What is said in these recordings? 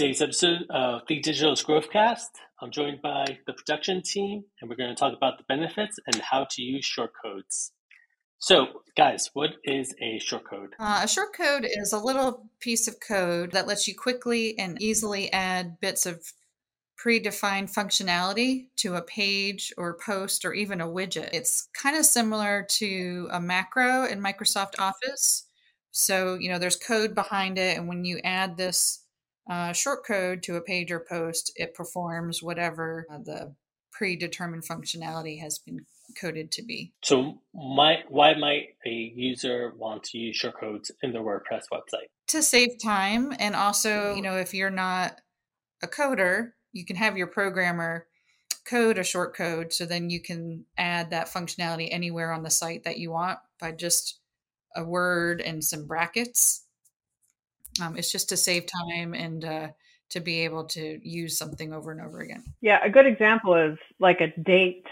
today's episode of Think Digital's Growthcast. I'm joined by the production team, and we're going to talk about the benefits and how to use shortcodes. So, guys, what is a shortcode? Uh, a shortcode is a little piece of code that lets you quickly and easily add bits of predefined functionality to a page or post or even a widget. It's kind of similar to a macro in Microsoft Office. So, you know, there's code behind it. And when you add this uh, short code to a page or post, it performs whatever uh, the predetermined functionality has been coded to be. So, my, why might a user want to use shortcodes in their WordPress website? To save time. And also, you know, if you're not a coder, you can have your programmer code a short code so then you can add that functionality anywhere on the site that you want by just a word and some brackets. Um, it's just to save time and uh, to be able to use something over and over again. Yeah, a good example is like a date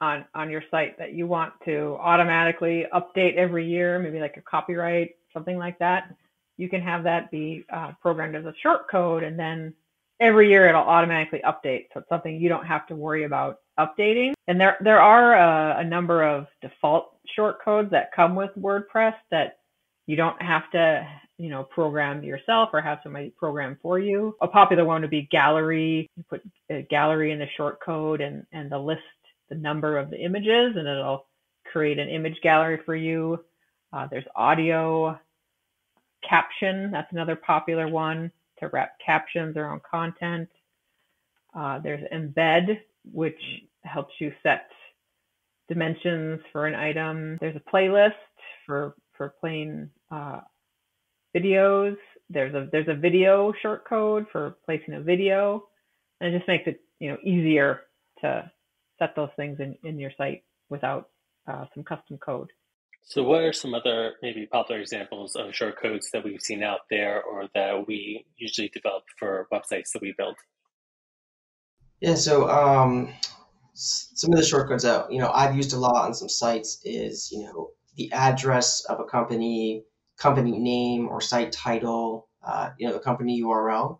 on on your site that you want to automatically update every year, maybe like a copyright, something like that. You can have that be uh, programmed as a short code, and then every year it'll automatically update. So it's something you don't have to worry about updating. And there there are a, a number of default short codes that come with WordPress that you don't have to you know program yourself or have somebody program for you. A popular one would be gallery. You put a gallery in the short code and and the list the number of the images and it'll create an image gallery for you. Uh, there's audio caption. That's another popular one to wrap captions around content. Uh, there's embed, which helps you set dimensions for an item. There's a playlist for for playing uh, videos. There's a there's a video short code for placing a video, and it just makes it you know easier to set those things in, in your site without uh, some custom code. So, what are some other maybe popular examples of shortcodes that we've seen out there or that we usually develop for websites that we build? Yeah, so um, some of the shortcodes that you know I've used a lot on some sites is you know the address of a company, company name or site title, uh, you know the company URL,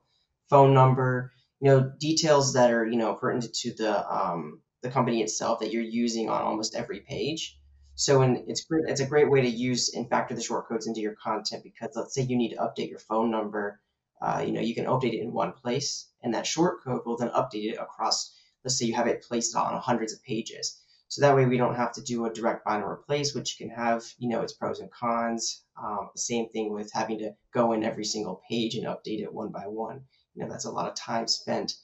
phone number, you know details that are you know pertinent to the um, the company itself that you're using on almost every page. So it's great, it's a great way to use and factor the shortcodes into your content because let's say you need to update your phone number, uh, you know, you can update it in one place and that shortcode will then update it across, let's say you have it placed on hundreds of pages. So that way we don't have to do a direct find and replace, which can have, you know, its pros and cons. Um, same thing with having to go in every single page and update it one by one. You know, that's a lot of time spent,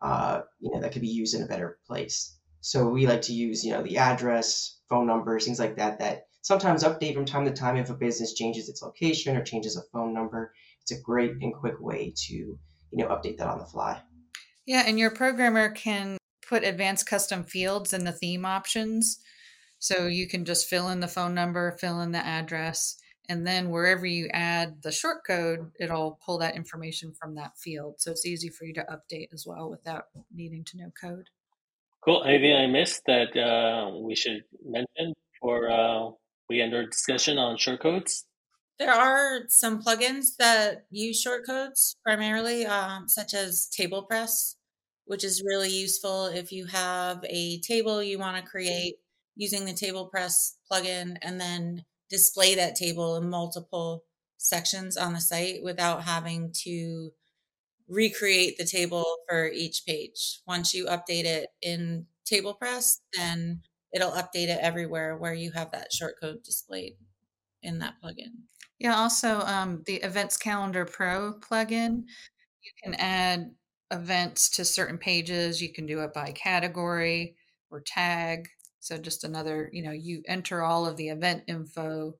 uh, you know, that could be used in a better place. So we like to use, you know, the address, phone numbers, things like that, that sometimes update from time to time if a business changes its location or changes a phone number. It's a great and quick way to, you know, update that on the fly. Yeah, and your programmer can put advanced custom fields in the theme options. So you can just fill in the phone number, fill in the address, and then wherever you add the short code, it'll pull that information from that field. So it's easy for you to update as well without needing to know code. Cool. Anything I missed that uh, we should mention before uh, we end our discussion on shortcodes? There are some plugins that use shortcodes primarily, um, such as TablePress, which is really useful if you have a table you want to create using the TablePress plugin and then display that table in multiple sections on the site without having to recreate the table for each page. Once you update it in TablePress, then it'll update it everywhere where you have that shortcode displayed in that plugin. Yeah, also um, the Events Calendar Pro plugin, you can add events to certain pages. You can do it by category or tag. So just another, you know, you enter all of the event info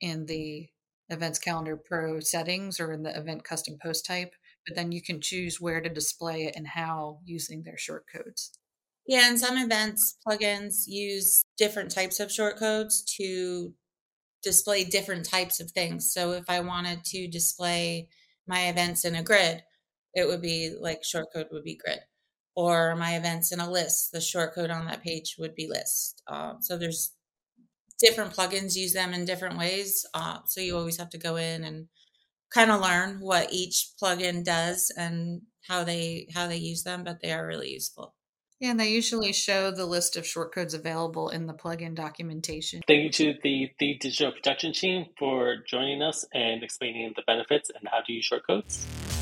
in the Events Calendar Pro settings or in the event custom post type but then you can choose where to display it and how using their shortcodes. Yeah, and some events plugins use different types of shortcodes to display different types of things. So if I wanted to display my events in a grid, it would be like shortcode would be grid. Or my events in a list, the shortcode on that page would be list. Uh, so there's different plugins use them in different ways. Uh, so you always have to go in and kind of learn what each plugin does and how they how they use them, but they are really useful. Yeah, and they usually show the list of shortcodes available in the plugin documentation. Thank you to the, the digital production team for joining us and explaining the benefits and how to use shortcodes.